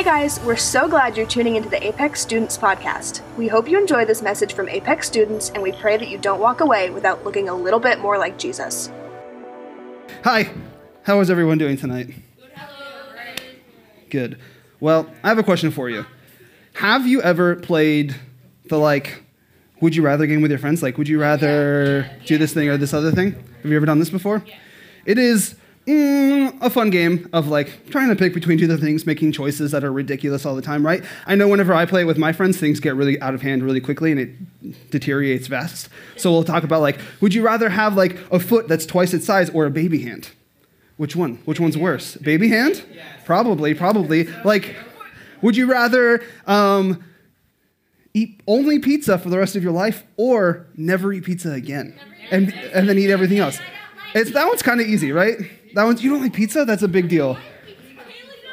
Hey guys, we're so glad you're tuning into the Apex Students Podcast. We hope you enjoy this message from Apex students, and we pray that you don't walk away without looking a little bit more like Jesus. Hi, how is everyone doing tonight? Good. Well, I have a question for you. Have you ever played the like, would you rather game with your friends? Like, would you rather do this thing or this other thing? Have you ever done this before? It is mm, a fun game of like trying to pick between two other things, making choices that are ridiculous all the time, right? I know whenever I play it with my friends, things get really out of hand really quickly and it deteriorates fast. So we'll talk about like, would you rather have like a foot that's twice its size or a baby hand? Which one? Which one's worse? Baby hand? Probably, probably. Like, would you rather um, eat only pizza for the rest of your life or never eat pizza again and, and then eat everything else? It's, that one's kind of easy, right? That one's, you don't like pizza? That's a big deal.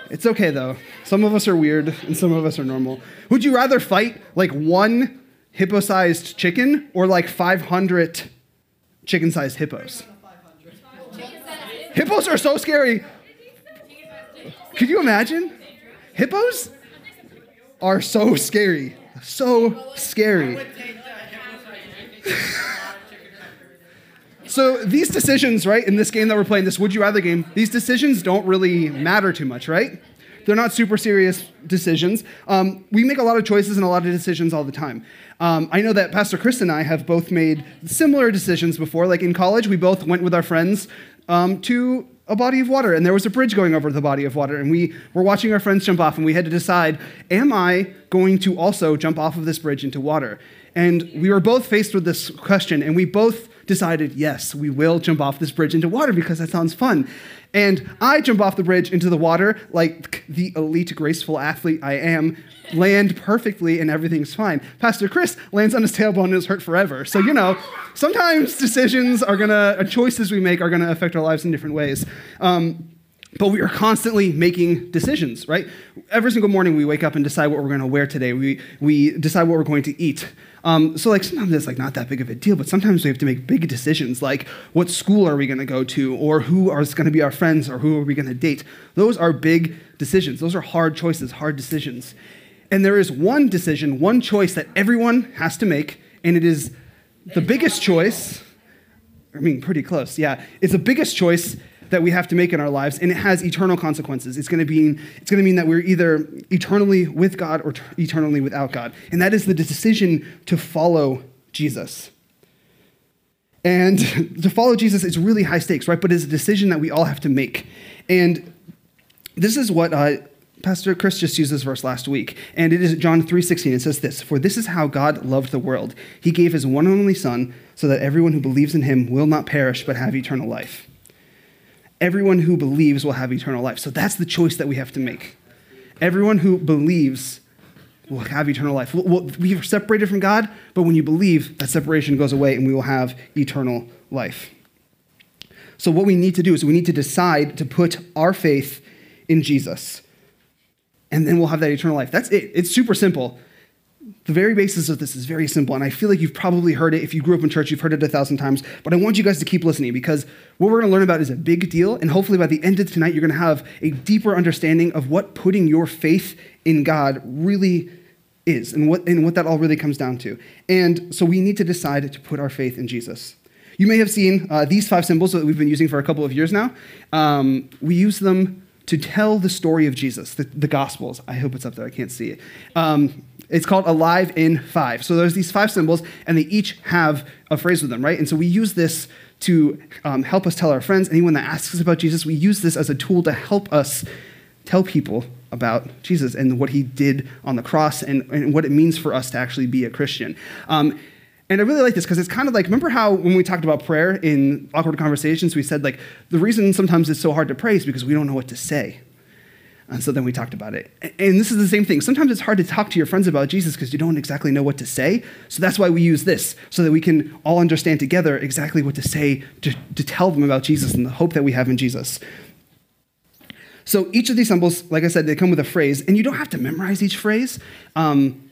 It's okay though. Some of us are weird and some of us are normal. Would you rather fight like one hippo sized chicken or like 500 chicken sized hippos? Hippos are so scary. Could you imagine? Hippos are so scary. So scary. So these decisions, right, in this game that we're playing, this would you rather game, these decisions don't really matter too much, right? They're not super serious decisions. Um, we make a lot of choices and a lot of decisions all the time. Um, I know that Pastor Chris and I have both made similar decisions before. Like in college, we both went with our friends um, to a body of water, and there was a bridge going over the body of water, and we were watching our friends jump off, and we had to decide, am I going to also jump off of this bridge into water? And we were both faced with this question, and we both decided, yes, we will jump off this bridge into water because that sounds fun. And I jump off the bridge into the water like the elite, graceful athlete I am, land perfectly, and everything's fine. Pastor Chris lands on his tailbone and is hurt forever. So, you know, sometimes decisions are gonna, choices we make are gonna affect our lives in different ways. Um, but we are constantly making decisions, right? Every single morning we wake up and decide what we're going to wear today. We, we decide what we're going to eat. Um, so like sometimes it's like not that big of a deal, but sometimes we have to make big decisions like what school are we going to go to, or who are going to be our friends, or who are we going to date. Those are big decisions. Those are hard choices, hard decisions. And there is one decision, one choice that everyone has to make, and it is the biggest choice. I mean, pretty close, yeah. It's the biggest choice that we have to make in our lives, and it has eternal consequences. It's going to mean it's going to mean that we're either eternally with God or t- eternally without God, and that is the decision to follow Jesus. And to follow Jesus is really high stakes, right? But it's a decision that we all have to make. And this is what uh, Pastor Chris just used this verse last week, and it is John 3:16. It says this, "For this is how God loved the world. He gave his one and only son so that everyone who believes in him will not perish but have eternal life." Everyone who believes will have eternal life. So that's the choice that we have to make. Everyone who believes will have eternal life. we are separated from God, but when you believe, that separation goes away and we will have eternal life. So, what we need to do is we need to decide to put our faith in Jesus. And then we'll have that eternal life. That's it. It's super simple the very basis of this is very simple, and I feel like you've probably heard it. If you grew up in church, you've heard it a thousand times, but I want you guys to keep listening because what we're going to learn about is a big deal, and hopefully by the end of tonight, you're going to have a deeper understanding of what putting your faith in God really is and what, and what that all really comes down to. And so we need to decide to put our faith in Jesus. You may have seen uh, these five symbols that we've been using for a couple of years now. Um, we use them to tell the story of Jesus, the, the Gospels. I hope it's up there, I can't see it. Um, it's called Alive in Five. So there's these five symbols, and they each have a phrase with them, right? And so we use this to um, help us tell our friends, anyone that asks us about Jesus, we use this as a tool to help us tell people about Jesus and what he did on the cross and, and what it means for us to actually be a Christian. Um, and I really like this because it's kind of like, remember how when we talked about prayer in awkward conversations, we said, like, the reason sometimes it's so hard to pray is because we don't know what to say. And so then we talked about it. And this is the same thing. Sometimes it's hard to talk to your friends about Jesus because you don't exactly know what to say. So that's why we use this, so that we can all understand together exactly what to say to, to tell them about Jesus and the hope that we have in Jesus. So each of these symbols, like I said, they come with a phrase, and you don't have to memorize each phrase. Um,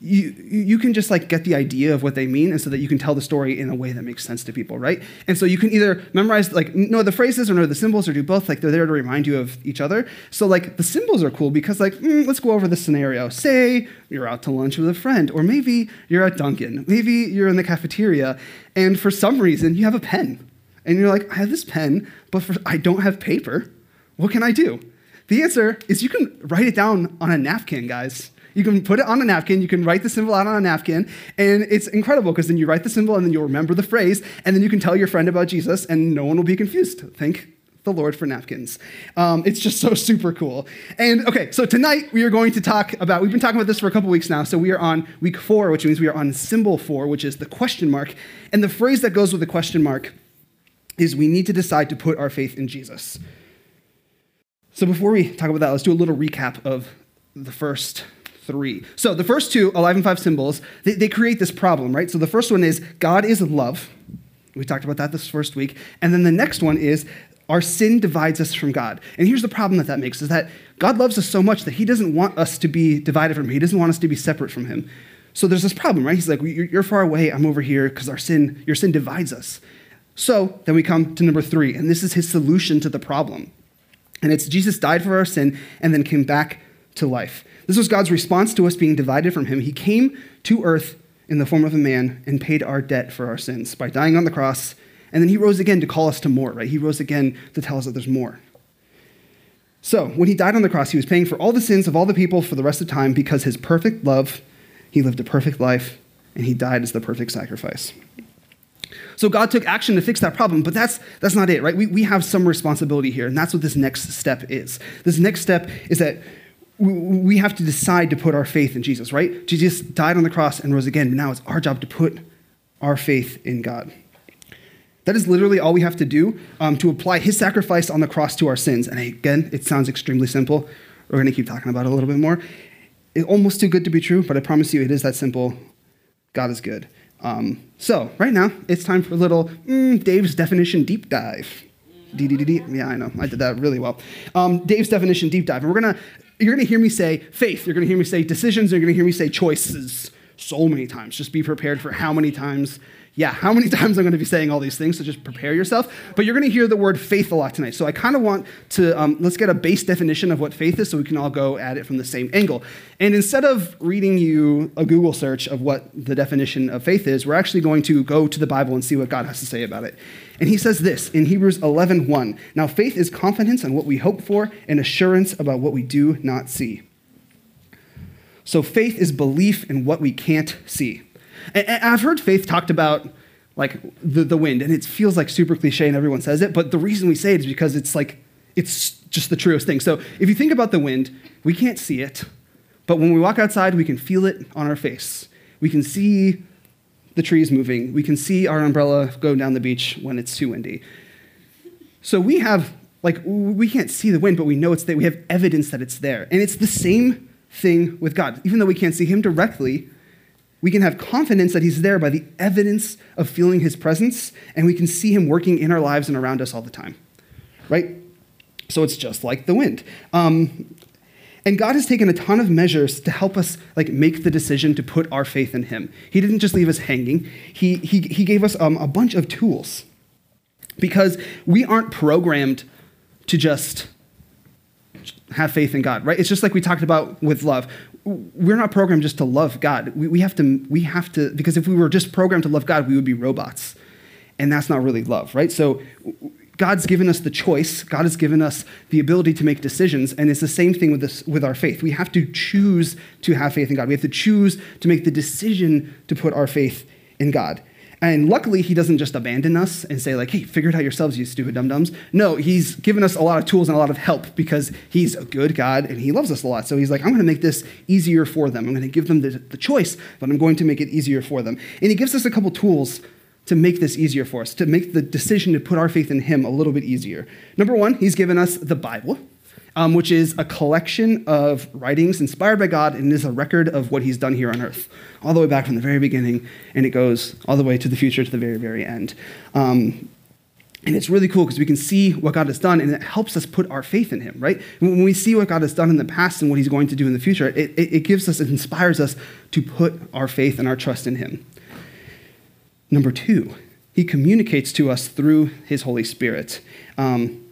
you, you can just like get the idea of what they mean and so that you can tell the story in a way that makes sense to people right? And so you can either memorize like know the phrases or know the symbols or do both like they're there to remind you of each other. So like the symbols are cool because like mm, let's go over the scenario. Say you're out to lunch with a friend or maybe you're at dunkin maybe you're in the cafeteria and for some reason you have a pen. And you're like i have this pen but for, i don't have paper. What can i do? The answer is you can write it down on a napkin guys you can put it on a napkin, you can write the symbol out on a napkin, and it's incredible because then you write the symbol and then you'll remember the phrase, and then you can tell your friend about Jesus, and no one will be confused. Thank the Lord for napkins. Um, it's just so super cool. And okay, so tonight we are going to talk about, we've been talking about this for a couple weeks now. So we are on week four, which means we are on symbol four, which is the question mark. And the phrase that goes with the question mark is we need to decide to put our faith in Jesus. So before we talk about that, let's do a little recap of the first three. So the first two, Alive in Five symbols, they, they create this problem, right? So the first one is God is love. We talked about that this first week. And then the next one is our sin divides us from God. And here's the problem that that makes is that God loves us so much that he doesn't want us to be divided from him. He doesn't want us to be separate from him. So there's this problem, right? He's like, you're far away, I'm over here because our sin, your sin divides us. So then we come to number three, and this is his solution to the problem. And it's Jesus died for our sin and then came back to life. This was God's response to us being divided from Him. He came to earth in the form of a man and paid our debt for our sins by dying on the cross. And then He rose again to call us to more, right? He rose again to tell us that there's more. So, when He died on the cross, He was paying for all the sins of all the people for the rest of time because His perfect love, He lived a perfect life, and He died as the perfect sacrifice. So God took action to fix that problem, but that's, that's not it, right? We, we have some responsibility here, and that's what this next step is. This next step is that we have to decide to put our faith in Jesus, right? Jesus died on the cross and rose again. Now it's our job to put our faith in God. That is literally all we have to do um, to apply his sacrifice on the cross to our sins. And again, it sounds extremely simple. We're going to keep talking about it a little bit more. It's almost too good to be true, but I promise you it is that simple. God is good. Um, so, right now, it's time for a little mm, Dave's definition deep dive. D-D-D-D. Yeah, I know. I did that really well. Um, Dave's definition deep dive. And we're going to you're going to hear me say faith. You're going to hear me say decisions. You're going to hear me say choices so many times. Just be prepared for how many times yeah, how many times I'm going to be saying all these things, so just prepare yourself. But you're going to hear the word faith a lot tonight. So I kind of want to, um, let's get a base definition of what faith is so we can all go at it from the same angle. And instead of reading you a Google search of what the definition of faith is, we're actually going to go to the Bible and see what God has to say about it. And he says this in Hebrews 11 1. Now, faith is confidence on what we hope for and assurance about what we do not see. So faith is belief in what we can't see. And, I've heard faith talked about like the, the wind, and it feels like super cliche and everyone says it, but the reason we say it is because it's like, it's just the truest thing. So if you think about the wind, we can't see it, but when we walk outside, we can feel it on our face. We can see the trees moving. We can see our umbrella go down the beach when it's too windy. So we have, like, we can't see the wind, but we know it's there. We have evidence that it's there. And it's the same thing with God. Even though we can't see Him directly, we can have confidence that He's there by the evidence of feeling His presence, and we can see Him working in our lives and around us all the time. Right? So it's just like the wind. Um, and God has taken a ton of measures to help us like make the decision to put our faith in Him. He didn't just leave us hanging. He, he, he gave us um, a bunch of tools because we aren't programmed to just have faith in God, right? It's just like we talked about with love we're not programmed just to love God. We, we, have to, we have to, because if we were just programmed to love God, we would be robots. And that's not really love, right? So God's given us the choice. God has given us the ability to make decisions. And it's the same thing with, this, with our faith. We have to choose to have faith in God. We have to choose to make the decision to put our faith in God. And luckily, he doesn't just abandon us and say, like, hey, figure it out yourselves, you stupid dum dums. No, he's given us a lot of tools and a lot of help because he's a good God and he loves us a lot. So he's like, I'm going to make this easier for them. I'm going to give them the, the choice, but I'm going to make it easier for them. And he gives us a couple tools to make this easier for us, to make the decision to put our faith in him a little bit easier. Number one, he's given us the Bible um, which is a collection of writings inspired by God and is a record of what he's done here on earth, all the way back from the very beginning, and it goes all the way to the future to the very, very end. Um, And it's really cool because we can see what God has done and it helps us put our faith in Him, right? When we see what God has done in the past and what He's going to do in the future, it, it, it gives us, it inspires us to put our faith and our trust in Him. Number two, He communicates to us through His Holy Spirit. Um,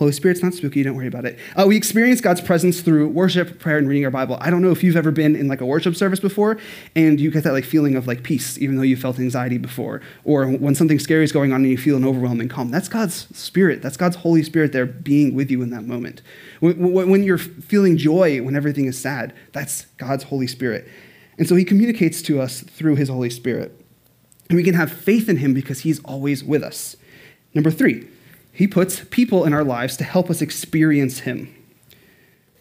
Holy Spirit's not spooky, don't worry about it. Uh, we experience God's presence through worship, prayer, and reading our Bible. I don't know if you've ever been in like a worship service before and you get that like feeling of like peace, even though you felt anxiety before. Or when something scary is going on and you feel an overwhelming calm. That's God's Spirit. That's God's Holy Spirit there being with you in that moment. When, when you're feeling joy when everything is sad, that's God's Holy Spirit. And so he communicates to us through his Holy Spirit. And we can have faith in him because he's always with us. Number three, he puts people in our lives to help us experience Him.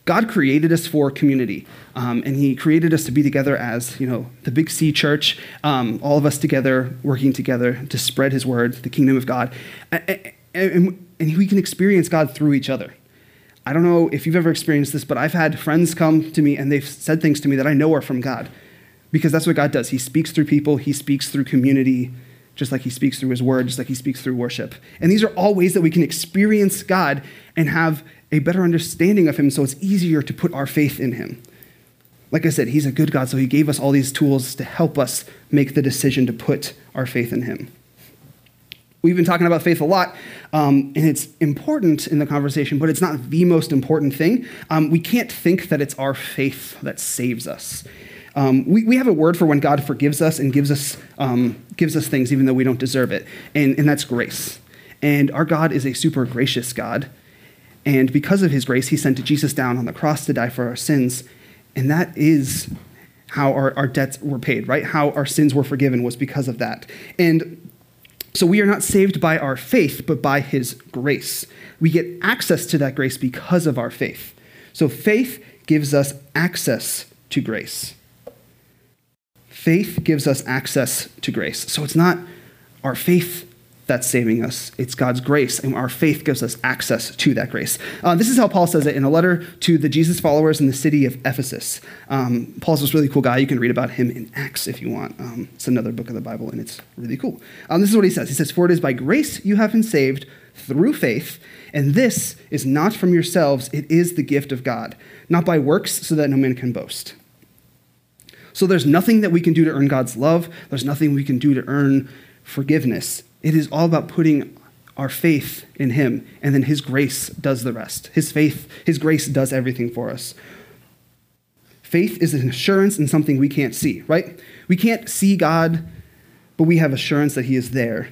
God created us for community, um, and He created us to be together as, you know, the Big C Church, um, all of us together, working together to spread His word, the kingdom of God. And, and, and we can experience God through each other. I don't know if you've ever experienced this, but I've had friends come to me and they've said things to me that I know are from God because that's what God does. He speaks through people, He speaks through community, just like he speaks through his word, just like he speaks through worship. And these are all ways that we can experience God and have a better understanding of him so it's easier to put our faith in him. Like I said, he's a good God, so he gave us all these tools to help us make the decision to put our faith in him. We've been talking about faith a lot, um, and it's important in the conversation, but it's not the most important thing. Um, we can't think that it's our faith that saves us. Um, we, we have a word for when God forgives us and gives us, um, gives us things even though we don't deserve it, and, and that's grace. And our God is a super gracious God. And because of his grace, he sent Jesus down on the cross to die for our sins. And that is how our, our debts were paid, right? How our sins were forgiven was because of that. And so we are not saved by our faith, but by his grace. We get access to that grace because of our faith. So faith gives us access to grace. Faith gives us access to grace. So it's not our faith that's saving us. It's God's grace, and our faith gives us access to that grace. Uh, this is how Paul says it in a letter to the Jesus followers in the city of Ephesus. Um, Paul's this really cool guy. You can read about him in Acts if you want. Um, it's another book of the Bible, and it's really cool. Um, this is what he says He says, For it is by grace you have been saved through faith, and this is not from yourselves, it is the gift of God, not by works, so that no man can boast. So there's nothing that we can do to earn God's love. There's nothing we can do to earn forgiveness. It is all about putting our faith in Him, and then His grace does the rest. His faith, His grace does everything for us. Faith is an assurance in something we can't see, right? We can't see God, but we have assurance that He is there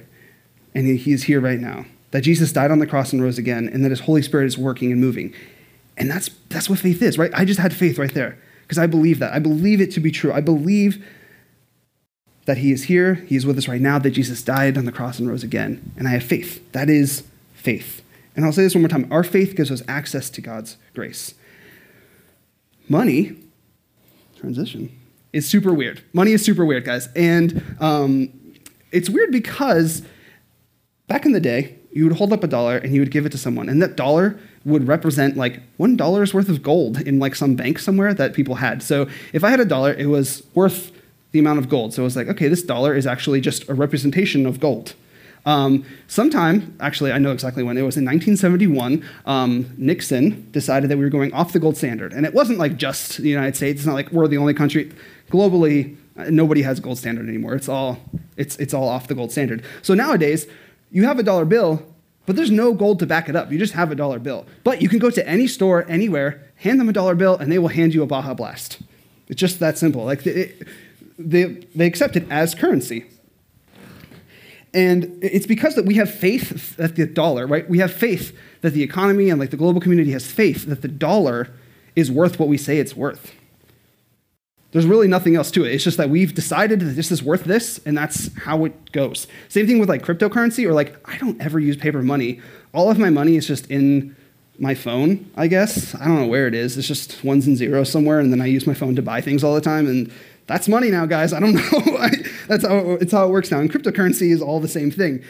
and He is here right now. That Jesus died on the cross and rose again, and that His Holy Spirit is working and moving. And that's, that's what faith is, right? I just had faith right there because I believe that. I believe it to be true. I believe that He is here, He is with us right now, that Jesus died on the cross and rose again. And I have faith. That is faith. And I'll say this one more time our faith gives us access to God's grace. Money, transition, is super weird. Money is super weird, guys. And um, it's weird because back in the day, you would hold up a dollar and you would give it to someone, and that dollar would represent like one dollar's worth of gold in like some bank somewhere that people had. So if I had a dollar, it was worth the amount of gold. So it was like, okay, this dollar is actually just a representation of gold. Um, sometime, actually, I know exactly when. It was in 1971. Um, Nixon decided that we were going off the gold standard, and it wasn't like just the United States. It's not like we're the only country globally. Nobody has gold standard anymore. It's all it's it's all off the gold standard. So nowadays, you have a dollar bill, but there's no gold to back it up. You just have a dollar bill. But you can go to any store, anywhere, hand them a dollar bill, and they will hand you a Baja Blast. It's just that simple. Like it, they, they accept it as currency. And it's because that we have faith that the dollar, right? We have faith that the economy and like the global community has faith that the dollar is worth what we say it's worth. There's really nothing else to it. It's just that we've decided that this is worth this, and that's how it goes. Same thing with like cryptocurrency, or like I don't ever use paper money. All of my money is just in my phone, I guess. I don't know where it is. It's just ones and zeros somewhere, and then I use my phone to buy things all the time, and that's money now, guys. I don't know. that's how it's how it works now. And cryptocurrency is all the same thing.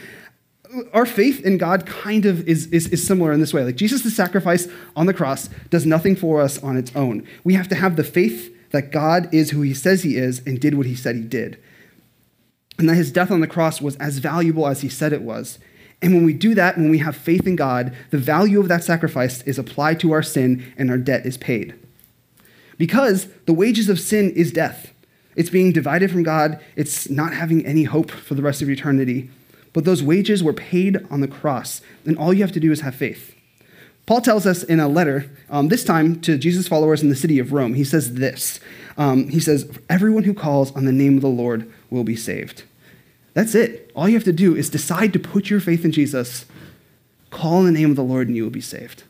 Our faith in God kind of is, is, is similar in this way. Like Jesus' sacrifice on the cross does nothing for us on its own. We have to have the faith that God is who he says he is and did what he said he did. And that his death on the cross was as valuable as he said it was. And when we do that, when we have faith in God, the value of that sacrifice is applied to our sin and our debt is paid. Because the wages of sin is death. It's being divided from God, it's not having any hope for the rest of eternity. But those wages were paid on the cross, and all you have to do is have faith. Paul tells us in a letter, um, this time to Jesus' followers in the city of Rome, he says this. Um, he says, Everyone who calls on the name of the Lord will be saved. That's it. All you have to do is decide to put your faith in Jesus, call on the name of the Lord, and you will be saved.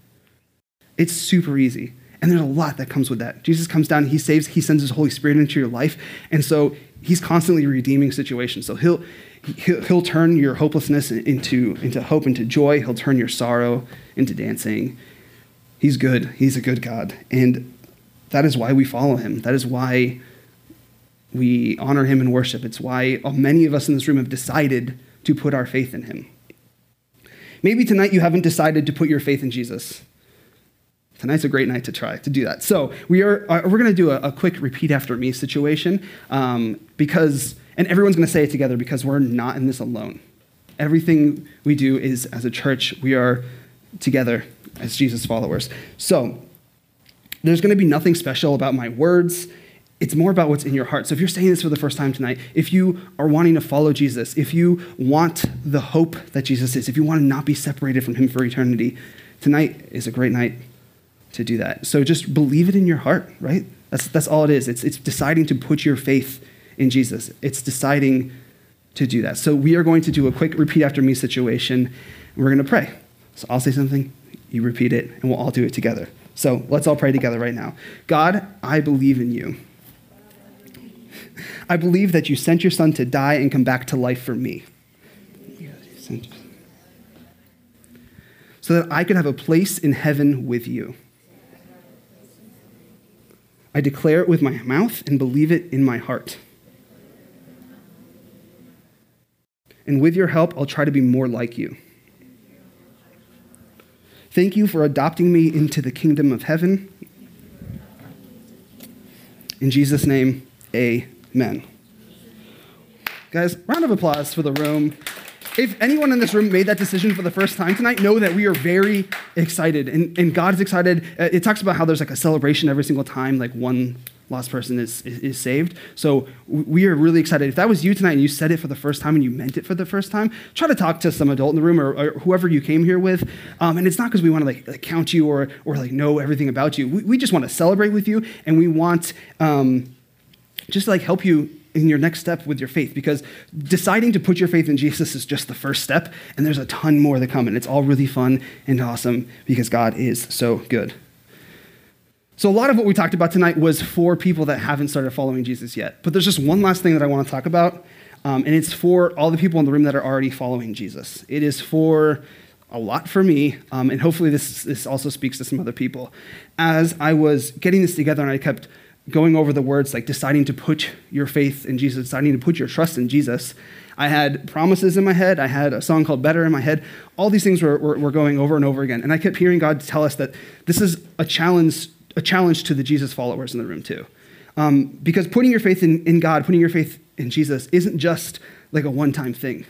It's super easy. And there's a lot that comes with that. Jesus comes down, he saves, he sends his Holy Spirit into your life. And so he's constantly redeeming situations. So he'll, he'll, he'll turn your hopelessness into, into hope, into joy. He'll turn your sorrow into dancing. He's good. He's a good God. And that is why we follow him. That is why we honor him and worship. It's why many of us in this room have decided to put our faith in him. Maybe tonight you haven't decided to put your faith in Jesus. Tonight's a great night to try to do that. So we are uh, we're going to do a, a, quick repeat after me situation um, because and everyone's going to say it together because we're not in this alone. Everything we do is as a church we are together as Jesus followers. So there's going to be nothing special about my words. It's more about what's in your heart. So if you're saying this for the first time tonight, if you are wanting to follow Jesus, if you want the hope that Jesus is, if you want to not be separated from him for eternity, tonight is a great night to do that. So just believe it in your heart, right? That's, that's all it is. It's, it's deciding to put your faith in Jesus. It's deciding to do that. So we are going to do a quick repeat after me situation, we're going to pray. So I'll say something, you repeat it, and we'll all do it together. So let's all pray together right now. God, I believe in you. I believe that you sent your son to die and come back to life for me. So that I could have a place in heaven with you. I declare it with my mouth and believe it in my heart. And with your help, I'll try to be more like you. Thank you for adopting me into the kingdom of heaven. In Jesus' name, amen. Guys, round of applause for the room. If anyone in this room made that decision for the first time tonight, know that we are very excited. And, and God is excited. Uh, it talks about how there's like a celebration every single time, like one lost person is, is, is, saved. So we are really excited. If that was you tonight and you said it for the first time and you meant it for the first time, try to talk to some adult in the room or, or whoever you came here with. Um, and it's not because we want to like, like, count you or, or like know everything about you. We, we just want to celebrate with you and we want um, just like help you in your next step with your faith because deciding to put your faith in Jesus is just the first step, and there's a ton more to come, and it's all really fun and awesome because God is so good. So, a lot of what we talked about tonight was for people that haven't started following Jesus yet. But there's just one last thing that I want to talk about, um, and it's for all the people in the room that are already following Jesus. It is for a lot for me, um, and hopefully this, this also speaks to some other people. As I was getting this together and I kept going over the words like deciding to put your faith in Jesus, deciding to put your trust in Jesus, I had promises in my head. I had a song called Better in my head. All these things were, were, were, going over and over again. And I kept hearing God tell us that this is a challenge, a challenge to the Jesus followers in the room, too. Um, because putting your faith in, in God, putting your faith in Jesus, isn't just like a one time thing,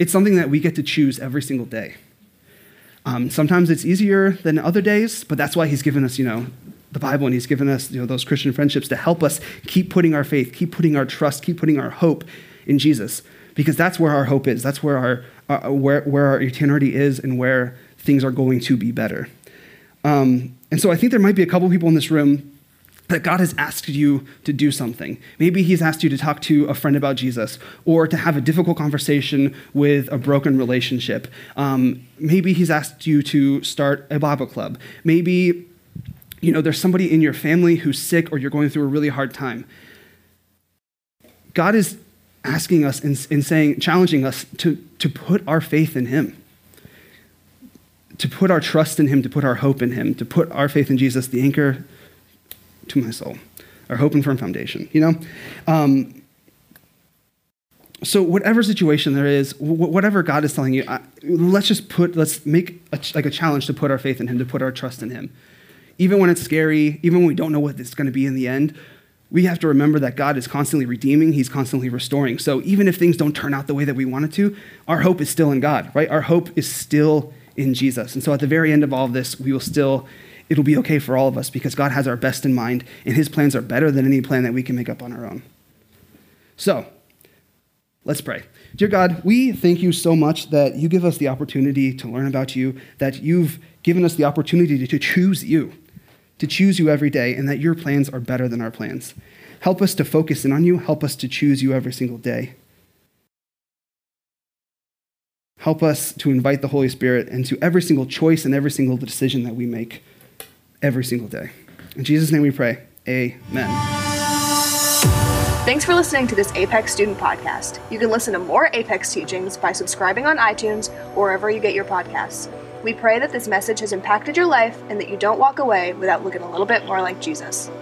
it's something that we get to choose every single day. Um, sometimes it's easier than other days, but that's why He's given us, you know, the Bible and He's given us you know, those Christian friendships to help us keep putting our faith, keep putting our trust, keep putting our hope in Jesus. Because that's where our hope is. That's where our, uh, where, where our eternity is and where things are going to be better. Um, and so I think there might be a couple people in this room that God has asked you to do something. Maybe He's asked you to talk to a friend about Jesus or to have a difficult conversation with a broken relationship. Um, maybe He's asked you to start a Bible club. Maybe you know, there's somebody in your family who's sick or you're going through a really hard time. God is asking us and, and saying, challenging us to, to put our faith in Him, to put our trust in Him, to put our hope in Him, to put our faith in Jesus, the anchor to my soul, our hope and firm foundation, you know? Um, so whatever situation there is whatever god is telling you let's just put let's make a, like a challenge to put our faith in him to put our trust in him even when it's scary, even when we don't know what it's going to be in the end, we have to remember that God is constantly redeeming, He's constantly restoring. So even if things don't turn out the way that we want it to, our hope is still in God, right? Our hope is still in Jesus. And so at the very end of all of this, we will still, it'll be okay for all of us because God has our best in mind, and His plans are better than any plan that we can make up on our own. So, let's pray. Dear God, we thank you so much that you give us the opportunity to learn about you, that you've given us the opportunity to choose you to choose you every day and that your plans are better than our plans. Help us to focus in on you. Help us to choose you every single day. Help us to invite the Holy Spirit into every single choice and every single decision that we make every single day. In Jesus' name we pray. Amen. Thanks for listening to this Apex Student Podcast. You can listen to more Apex teachings by subscribing on iTunes or wherever you get your podcasts. We pray that this message has impacted your life and that you don't walk away without looking a little bit more like Jesus.